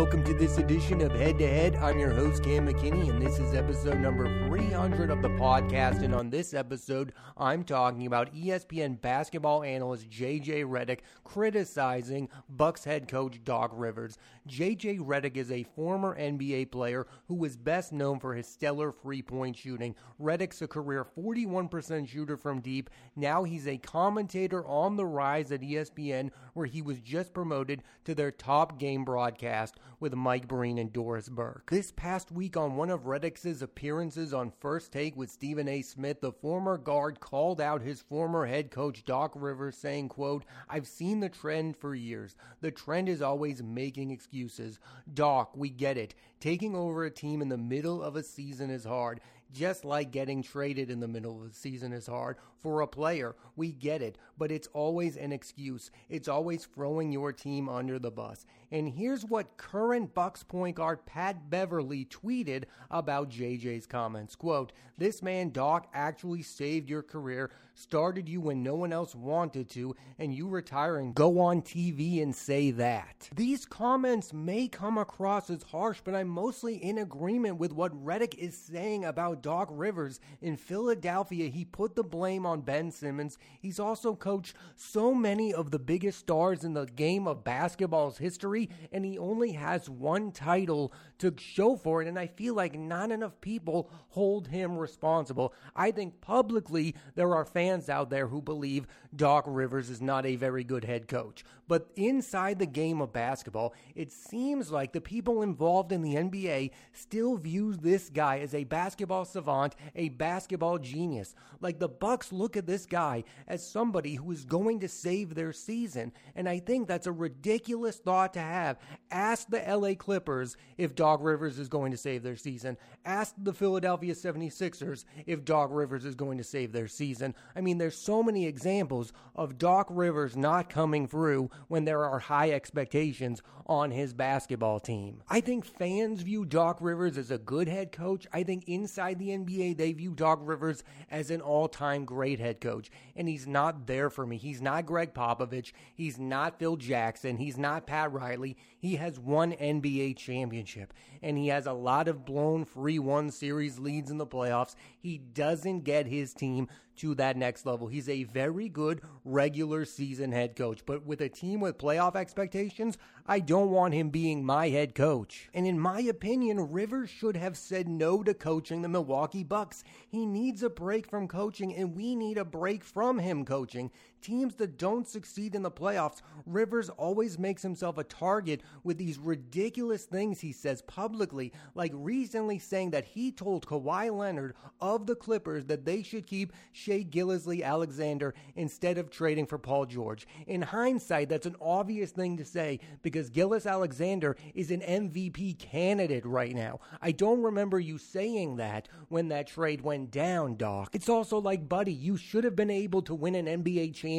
welcome to this edition of Head to Head. I'm your host, Cam McKinney, and this is episode number 300 of the podcast. And on this episode, I'm talking about ESPN basketball analyst JJ Redick criticizing Bucks head coach Doc Rivers. JJ Redick is a former NBA player who was best known for his stellar three point shooting. Redick's a career 41% shooter from deep. Now he's a commentator on the rise at ESPN, where he was just promoted to their top game broadcast with Mike Breen and Doris Burke. This past week on one of Redick's appearances on First Take with Stephen A. Smith, the former guard called out his former head coach Doc Rivers saying, quote, I've seen the trend for years. The trend is always making excuses. Doc, we get it. Taking over a team in the middle of a season is hard just like getting traded in the middle of the season is hard for a player. We get it, but it's always an excuse. It's always throwing your team under the bus. And here's what current Bucks point guard Pat Beverley tweeted about JJ's comments. Quote, This man, Doc, actually saved your career, started you when no one else wanted to, and you retire and go on TV and say that. These comments may come across as harsh, but I'm mostly in agreement with what Redick is saying about Doc Rivers. In Philadelphia, he put the blame on Ben Simmons. He's also coached so many of the biggest stars in the game of basketball's history, and he only has one title to show for it. And I feel like not enough people hold him responsible. I think publicly there are fans out there who believe Doc Rivers is not a very good head coach. But inside the game of basketball, it seems like the people involved in the NBA still view this guy as a basketball savant, a basketball genius. Like the Bucks look at this guy as somebody who is going to save their season, and I think that's a ridiculous thought to have. Ask the LA Clippers if Doc Rivers is going to save their season. Ask the Philadelphia 76ers if Doc Rivers is going to save their season. I mean, there's so many examples of Doc Rivers not coming through when there are high expectations on his basketball team. I think fans view Doc Rivers as a good head coach. I think inside the NBA, they view Doc Rivers as an all time great head coach. And he's not there for me. He's not Gregg Popovich. He's not Phil Jackson. He's not Pat Riley. He has one NBA championship. And he has a lot of blown 3 1 series leads in the playoffs. He doesn't get his team to that next level. He's a very good regular season head coach, but with a team with playoff expectations, I don't want him being my head coach. And in my opinion, Rivers should have said no to coaching the Milwaukee Bucks. He needs a break from coaching, and we need a break from him coaching. Teams that don't succeed in the playoffs, Rivers always makes himself a target with these ridiculous things he says publicly, like recently saying that he told Kawhi Leonard of the Clippers that they should keep Shai Gilgeous-Alexander instead of trading for Paul George. In hindsight, that's an obvious thing to say because Gilgeous-Alexander is an MVP candidate right now. I don't remember you saying that when that trade went down, Doc. It's also like, buddy, you should have been able to win an NBA championship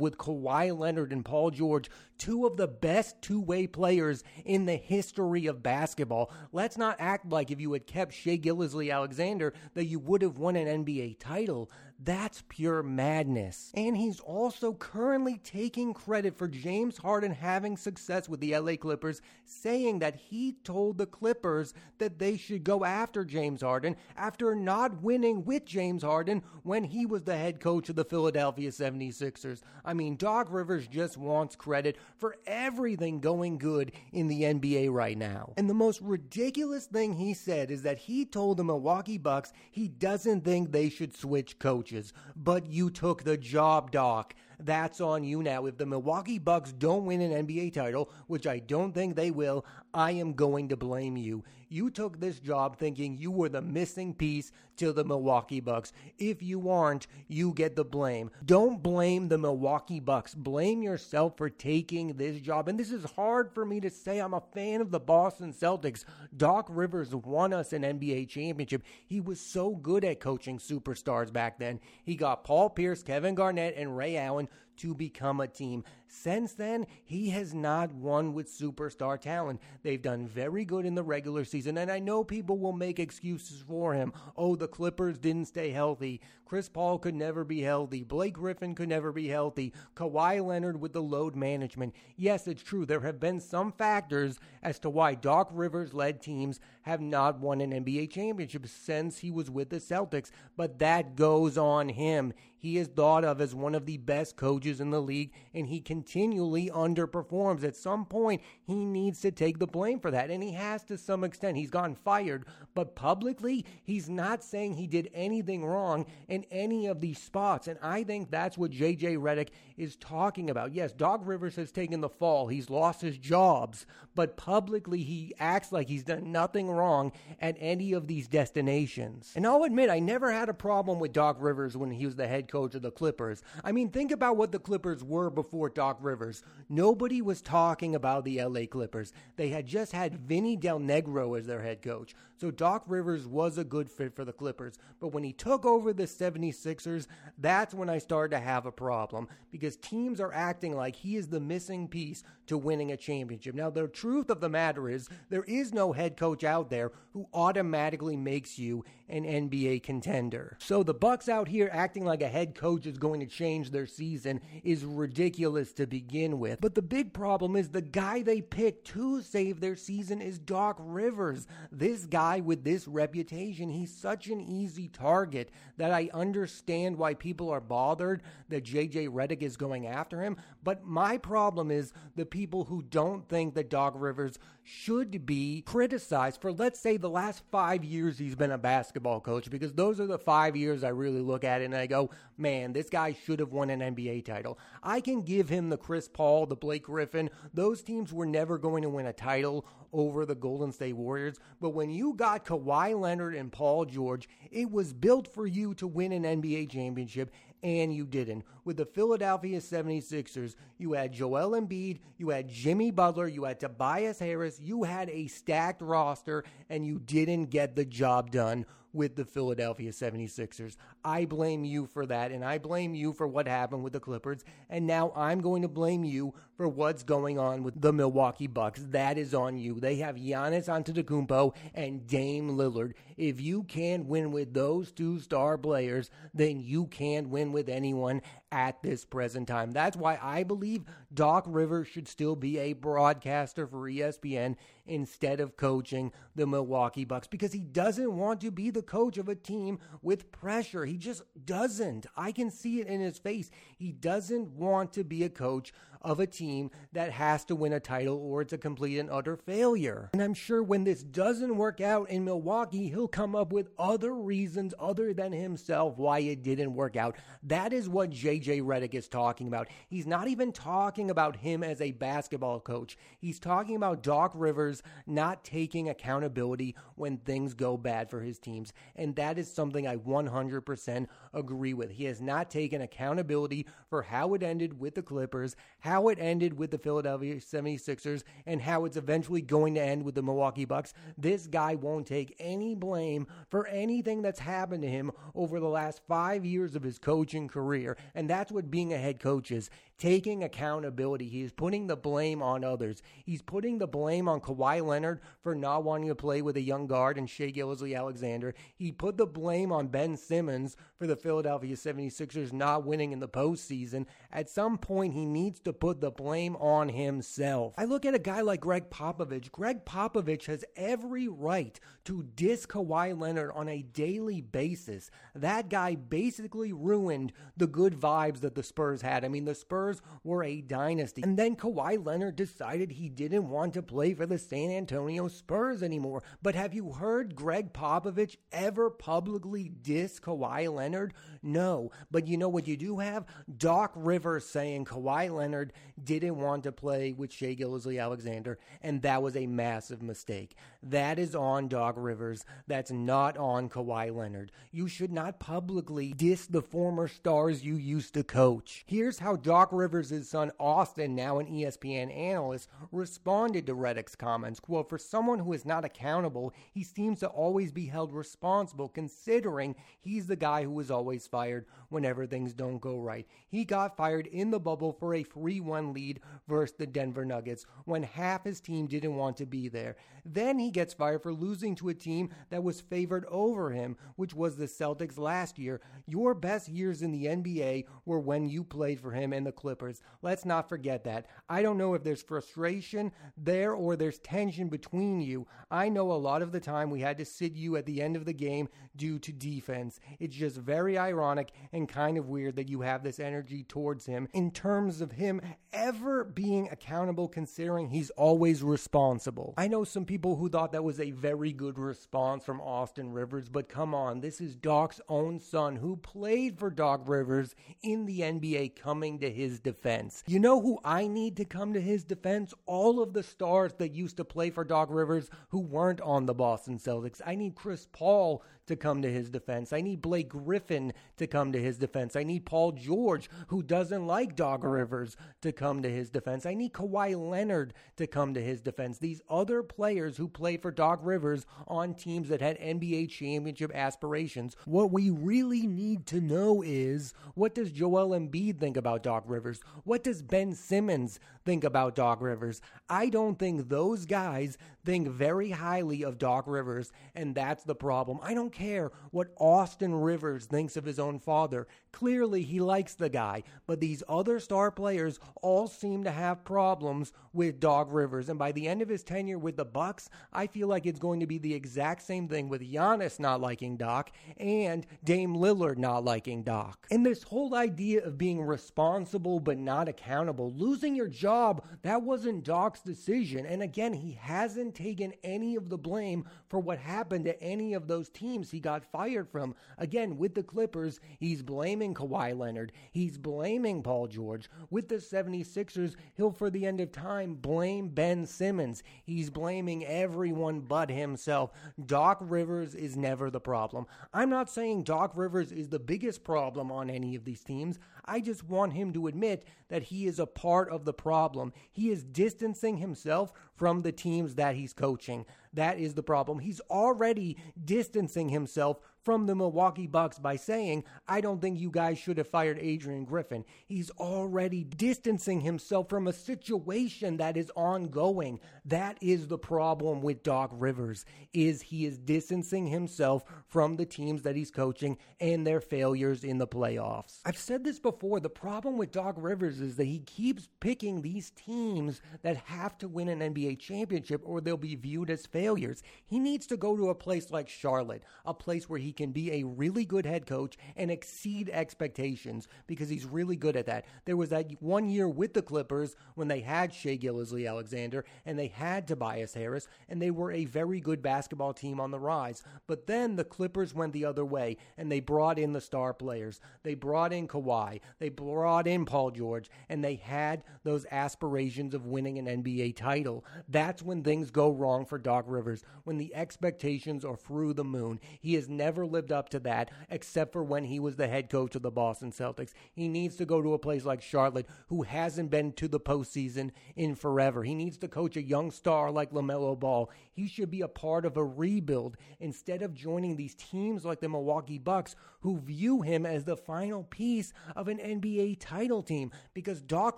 with Kawhi Leonard and Paul George, two of the best two way players in the history of basketball. Let's not act like if you had kept Shai Gilgeous-Alexander that you would have won an NBA title. That's pure madness. And he's also currently taking credit for James Harden having success with the LA Clippers, saying that he told the Clippers that they should go after James Harden after not winning with James Harden when he was the head coach of the Philadelphia 76ers. I mean, Doc Rivers just wants credit for everything going good in the NBA right now. And the most ridiculous thing he said is that he told the Milwaukee Bucks he doesn't think they should switch coaches, but you took the job, Doc. That's on you now. If the Milwaukee Bucks don't win an NBA title, which I don't think they will, I am going to blame you. You took this job thinking you were the missing piece to the Milwaukee Bucks. If you aren't, you get the blame. Don't blame the Milwaukee Bucks. Blame yourself for taking this job. And this is hard for me to say. I'm a fan of the Boston Celtics. Doc Rivers won us an NBA championship. He was so good at coaching superstars back then. He got Paul Pierce, Kevin Garnett, and Ray Allen to become a team. Since then, he has not won with superstar talent. They've done very good in the regular season, and I know people will make excuses for him. Oh, the Clippers didn't stay healthy. Chris Paul could never be healthy. Blake Griffin could never be healthy. Kawhi Leonard with the load management. Yes, it's true. There have been some factors as to why Doc Rivers led teams have not won an NBA championship since he was with the Celtics, but that goes on him. He is thought of as one of the best coaches in the league, and he continually underperforms. At some point, he needs to take the blame for that, and he has to some extent. He's gotten fired, but publicly, he's not saying he did anything wrong in any of these spots, and I think that's what JJ Redick is talking about. Yes, Doc Rivers has taken the fall, he's lost his jobs, but publicly, he acts like he's done nothing wrong at any of these destinations. And I'll admit, I never had a problem with Doc Rivers when he was the head coach of the Clippers. I mean, think about what the Clippers were before Doc Rivers. Nobody was talking about the LA Clippers. They had just had Vinny Del Negro as their head coach. So Doc Rivers was a good fit for the Clippers. But when he took over the 76ers, that's when I started to have a problem because teams are acting like he is the missing piece to winning a championship. Now, the truth of the matter is there is no head coach out there who automatically makes you an NBA contender. So the Bucks out here acting like a head coach is going to change their season is ridiculous to begin with. But the big problem is the guy they picked to save their season is Doc Rivers. This guy with this reputation, he's such an easy target that I understand why people are bothered that JJ Redick is going after him. But my problem is the people who don't think that Doc Rivers should be criticized for, let's say, the last five years he's been a basketball coach, because those are the five years I really look at it and I go, man, this guy should have won an NBA title. I can give him the Chris Paul, the Blake Griffin. Those teams were never going to win a title over the Golden State Warriors. But when you got Kawhi Leonard and Paul George, it was built for you to win an NBA championship and you didn't. With the Philadelphia 76ers, you had Joel Embiid, you had Jimmy Butler, you had Tobias Harris, you had a stacked roster, and you didn't get the job done with the Philadelphia 76ers. I blame you for that, and I blame you for what happened with the Clippers, and now I'm going to blame you for what's going on with the Milwaukee Bucks. That is on you. They have Giannis Antetokounmpo and Dame Lillard. If you can't win with those two star players, then you can't win with anyone at this present time. That's why I believe Doc Rivers should still be a broadcaster for ESPN instead of coaching the Milwaukee Bucks because he doesn't want to be the coach of a team with pressure. He just doesn't. I can see it in his face. He doesn't want to be a coach of a team that has to win a title or it's a complete and utter failure. And I'm sure when this doesn't work out in Milwaukee, he'll come up with other reasons other than himself why it didn't work out. That is what JJ Redick is talking about. He's not even talking about him as a basketball coach. He's talking about Doc Rivers not taking accountability when things go bad for his teams. And that is something I 100% agree with. He has not taken accountability for how it ended with the Clippers, how it ended with the Philadelphia 76ers, and how it's eventually going to end with the Milwaukee Bucks. This guy won't take any blame for anything that's happened to him over the last five years of his coaching career. And that's what being a head coach is taking accountability. He is putting the blame on others. He's putting the blame on Kawhi Leonard for not wanting to play with a young guard and Shai Gilgeous-Alexander. He put the blame on Ben Simmons for the Philadelphia 76ers not winning in the postseason. At some point, he needs to put the blame on himself. I look at a guy like Gregg Popovich. Gregg Popovich has every right to diss Kawhi Leonard on a daily basis. That guy basically ruined the good vibes that the Spurs had. I mean, the Spurs were a dynasty. And then Kawhi Leonard decided he didn't want to play for the San Antonio Spurs anymore. But have you heard Gregg Popovich ever publicly diss Kawhi Leonard? No. But you know what you do have? Doc Rivers saying Kawhi Leonard didn't want to play with Shai Gilgeous-Alexander, and that was a massive mistake. That is on Doc Rivers. That's not on Kawhi Leonard. You should not publicly diss the former stars you used to coach. Here's how Doc Rivers' son Austin, now an ESPN analyst, responded to Redick's comments. Quote, for someone who is not accountable, he seems to always be held responsible considering he's the guy who is always fired whenever things don't go right. He got fired in the bubble for a 3 1 lead versus the Denver Nuggets when half his team didn't want to be there. Then he gets fired for losing to a team that was favored over him, which was the Celtics last year. Your best years in the NBA were when you played for him and the Clippers. Let's not forget that. I don't know if there's frustration there or there's tension between you. I know a lot of the time we had to sit you at the end of the game due to defense. It's just very ironic and kind of weird that you have this energy towards him in terms of him ever being accountable considering he's always responsible. I know some people who thought that was a very good response from Austin Rivers, but come on, this is Doc's own son who played for Doc Rivers in the NBA coming to his defense. You know who I need to come to his defense? All of the stars that used to play for Doc Rivers who weren't on the Boston Celtics. I need Chris Paul to come to his defense. I need Blake Griffin to come to his defense. I need Paul George, who doesn't like Doc Rivers, to come to his defense. I need Kawhi Leonard to come to his defense. These other players who play for Doc Rivers on teams that had NBA championship aspirations. What we really need to know is what does Joel Embiid think about Doc Rivers? What does Ben Simmons think about Doc Rivers? I don't think those guys think very highly of Doc Rivers, and that's the problem. I don't care what Austin Rivers thinks of his own father. Clearly, he likes the guy, but these other star players all seem to have problems with Doc Rivers. And by the end of his tenure with the Bucks, I feel like it's going to be the exact same thing with Giannis not liking Doc and Dame Lillard not liking Doc. And this whole idea of being responsible but not accountable, losing your job, that wasn't Doc's decision. And again, he hasn't taken any of the blame for what happened to any of those teams he got fired from. Again, with the Clippers, he's blaming Kawhi Leonard. He's blaming Paul George. With the 76ers, he'll, for the end of time, blame Ben Simmons. He's blaming everyone but himself. Doc Rivers is never the problem. I'm not saying Doc Rivers is the biggest problem on any of these teams. I just want him to admit that he is a part of the problem. He is distancing himself from the teams that he's coaching. That is the problem. He's already distancing himself from the Milwaukee Bucks by saying, I don't think you guys should have fired Adrian Griffin. He's already distancing himself from a situation that is ongoing. That is the problem with Doc Rivers is he is distancing himself from the teams that he's coaching and their failures in the playoffs. I've said this before, the problem with Doc Rivers is that he keeps picking these teams that have to win an NBA championship or they'll be viewed as failures. He needs to go to a place like Charlotte, a place where he he can be a really good head coach and exceed expectations because he's really good at that. There was that one year with the Clippers when they had Shai Gilgeous-Alexander and they had Tobias Harris, and they were a very good basketball team on the rise. But then the Clippers went the other way and they brought in the star players. They brought in Kawhi, they brought in Paul George, and they had those aspirations of winning an NBA title. That's when things go wrong for Doc Rivers, when the expectations are through the moon. He has never never lived up to that except for when he was the head coach of the Boston Celtics. He needs to go to a place like Charlotte, who hasn't been to the postseason in forever. He needs to coach a young star like LaMelo Ball. He should be a part of a rebuild instead of joining these teams like the Milwaukee Bucks, who view him as the final piece of an NBA title team because Doc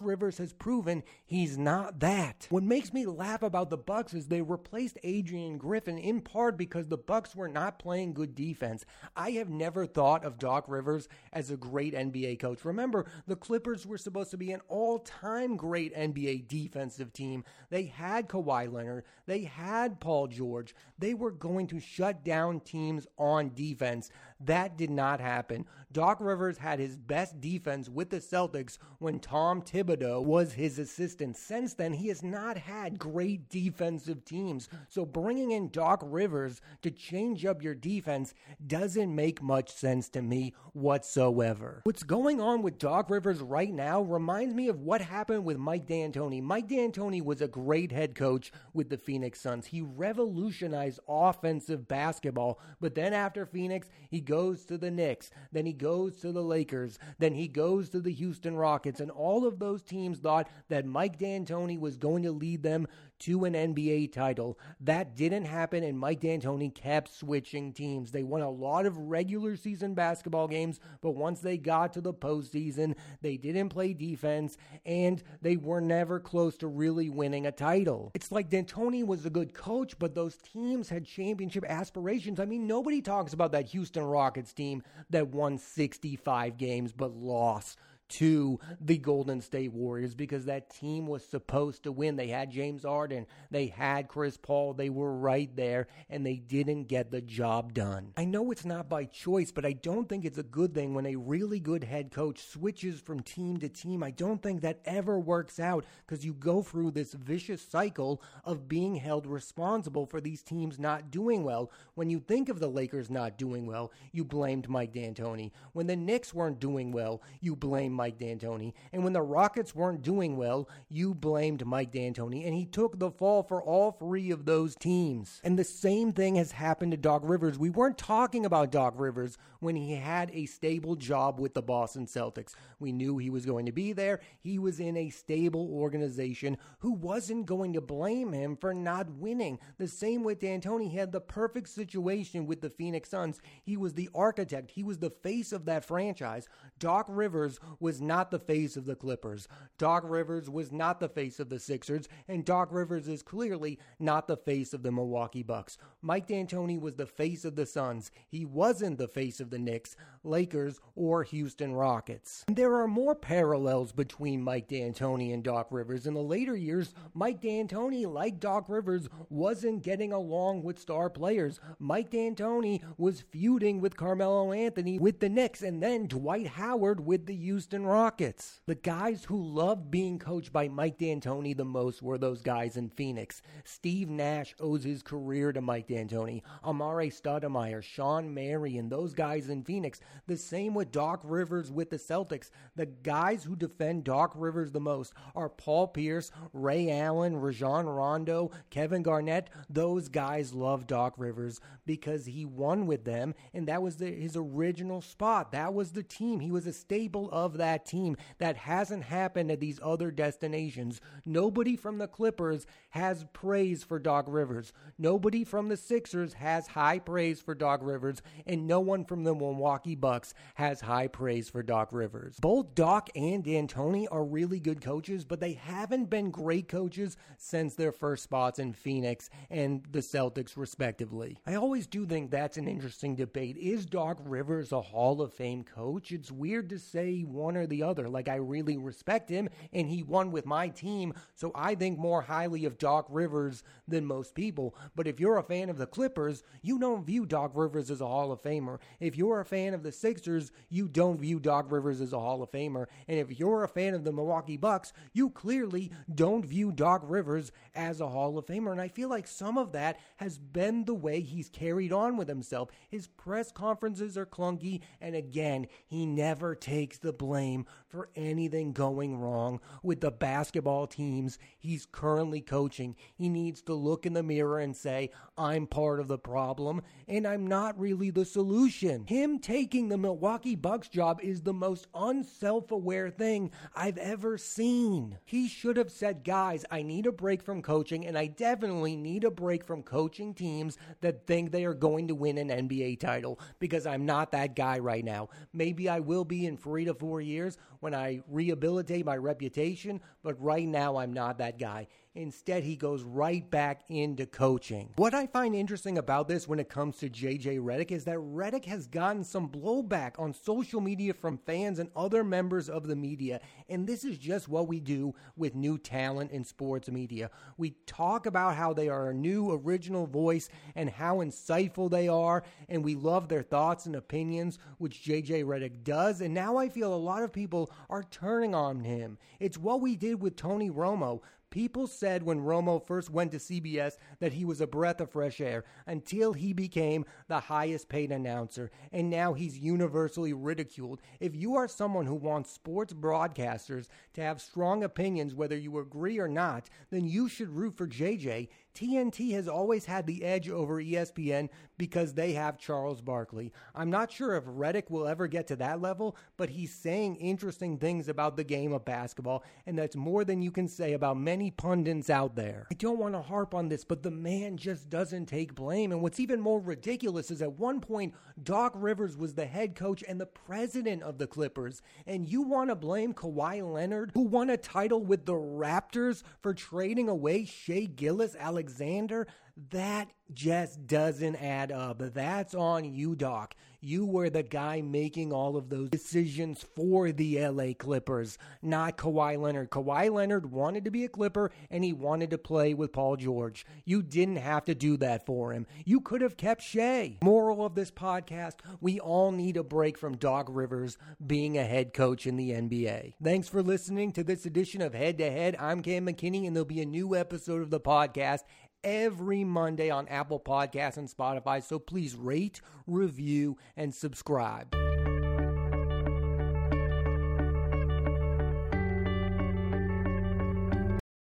Rivers has proven he's not that. What makes me laugh about the Bucks is they replaced Adrian Griffin in part because the Bucks were not playing good defense. I have never thought of Doc Rivers as a great NBA coach. Remember, the Clippers were supposed to be an all time great NBA defensive team. They had Kawhi Leonard, they had Paul George. They were going to shut down teams on defense. That did not happen. Doc Rivers had his best defense with the Celtics when Tom Thibodeau was his assistant. Since then, he has not had great defensive teams. So bringing in Doc Rivers to change up your defense doesn't make much sense to me whatsoever. What's going on with Doc Rivers right now reminds me of what happened with Mike D'Antoni. Mike D'Antoni was a great head coach with the Phoenix Suns. He revolutionized offensive basketball, but then after Phoenix, he goes to the Knicks, then he goes to the Lakers, then he goes to the Houston Rockets, and all of those teams thought that Mike D'Antoni was going to lead them to an NBA title. That didn't happen, and Mike D'Antoni kept switching teams. They won a lot of regular season basketball games, but once they got to the postseason, they didn't play defense, and they were never close to really winning a title. It's like D'Antoni was a good coach, but those teams had championship aspirations. I mean, nobody talks about that Houston Rockets team that won 65 games but lost to the Golden State Warriors because that team was supposed to win. They had James Harden, they had Chris Paul, they were right there, and they didn't get the job done. I know it's not by choice, but I don't think it's a good thing when a really good head coach switches from team to team. I don't think that ever works out because you go through this vicious cycle of being held responsible for these teams not doing well. When you think of the Lakers not doing well, you blamed Mike D'Antoni. When the Knicks weren't doing well, you blame Mike D'Antoni. And when the Rockets weren't doing well, you blamed Mike D'Antoni, and he took the fall for all three of those teams. And the same thing has happened to Doc Rivers. We weren't talking about Doc Rivers when he had a stable job with the Boston Celtics. We knew he was going to be there. He was in a stable organization who wasn't going to blame him for not winning. The same with D'Antoni. He had the perfect situation with the Phoenix Suns. He was the architect. He was the face of that franchise. Doc Rivers was was not the face of the Clippers. Doc Rivers was not the face of the Sixers, and Doc Rivers is clearly not the face of the Milwaukee Bucks. Mike D'Antoni was the face of the Suns. He wasn't the face of the Knicks, Lakers, or Houston Rockets. And there are more parallels between Mike D'Antoni and Doc Rivers. In the later years, Mike D'Antoni, like Doc Rivers, wasn't getting along with star players. Mike D'Antoni was feuding with Carmelo Anthony with the Knicks, and then Dwight Howard with the Houston Houston Rockets. The guys who loved being coached by Mike D'Antoni the most were those guys in Phoenix. Steve Nash owes his career to Mike D'Antoni. Amar'e Stoudemire, Shawn Marion, those guys in Phoenix. The same with Doc Rivers with the Celtics. The guys who defend Doc Rivers the most are Paul Pierce, Ray Allen, Rajon Rondo, Kevin Garnett. Those guys love Doc Rivers because he won with them, and that was the, his original spot. That was the team. He was a staple of that team. That hasn't happened at these other destinations. Nobody from the Clippers has praise for Doc Rivers. Nobody from the Sixers has high praise for Doc Rivers, and no one from the Milwaukee Bucks has high praise for Doc Rivers. Both Doc and D'Antoni are really good coaches, but they haven't been great coaches since their first spots in Phoenix and the Celtics, respectively. I always do think that's an interesting debate. Is Doc Rivers a Hall of Fame coach? It's weird to say one or or the other. Like, I really respect him, and he won with my team, so I think more highly of Doc Rivers than most people. But if you're a fan of the Clippers, you don't view Doc Rivers as a Hall of Famer. If you're a fan of the Sixers, you don't view Doc Rivers as a Hall of Famer. And if you're a fan of the Milwaukee Bucks, you clearly don't view Doc Rivers as a Hall of Famer. And I feel like some of that has been the way he's carried on with himself. His press conferences are clunky, and again, he never takes the blame blame for anything going wrong with the basketball teams he's currently coaching. He needs to look in the mirror and say, I'm part of the problem and I'm not really the solution. Him taking the Milwaukee Bucks job is the most unself aware thing I've ever seen. He should have said, Guys, I need a break from coaching and I definitely need a break from coaching teams that think they are going to win an NBA title because I'm not that guy right now. Maybe I will be in three to four years years when I rehabilitate my reputation, but right now I'm not that guy. Instead, he goes right back into coaching. What I find interesting about this when it comes to JJ Redick is that Redick has gotten some blowback on social media from fans and other members of the media. And this is just what we do with new talent in sports media. We talk about how they are a new original voice and how insightful they are, and we love their thoughts and opinions, which JJ Redick does. And now I feel a lot of people are turning on him. It's what we did with Tony Romo People said when Romo first went to CBS that he was a breath of fresh air until he became the highest paid announcer, and now he's universally ridiculed. If you are someone who wants sports broadcasters to have strong opinions, whether you agree or not, then you should root for JJ. TNT has always had the edge over ESPN because they have Charles Barkley. I'm not sure if Redick will ever get to that level, but he's saying interesting things about the game of basketball, and that's more than you can say about many pundits out there. I don't want to harp on this, but the man just doesn't take blame. And what's even more ridiculous is at one point, Doc Rivers was the head coach and the president of the Clippers, and you want to blame Kawhi Leonard, who won a title with the Raptors, for trading away Shai Gilgeous-Alexander? That just doesn't add up. That's on you, Doc. You were the guy making all of those decisions for the LA Clippers, not Kawhi Leonard. Kawhi Leonard wanted to be a Clipper and he wanted to play with Paul George. You didn't have to do that for him. You could have kept Shai. Moral of this podcast we all need a break from Doc Rivers being a head coach in the NBA. Thanks for listening to this edition of Head to Head. I'm Cam McKinney, and there'll be a new episode of the podcast every Monday on Apple Podcasts and Spotify. So please rate, review, and subscribe.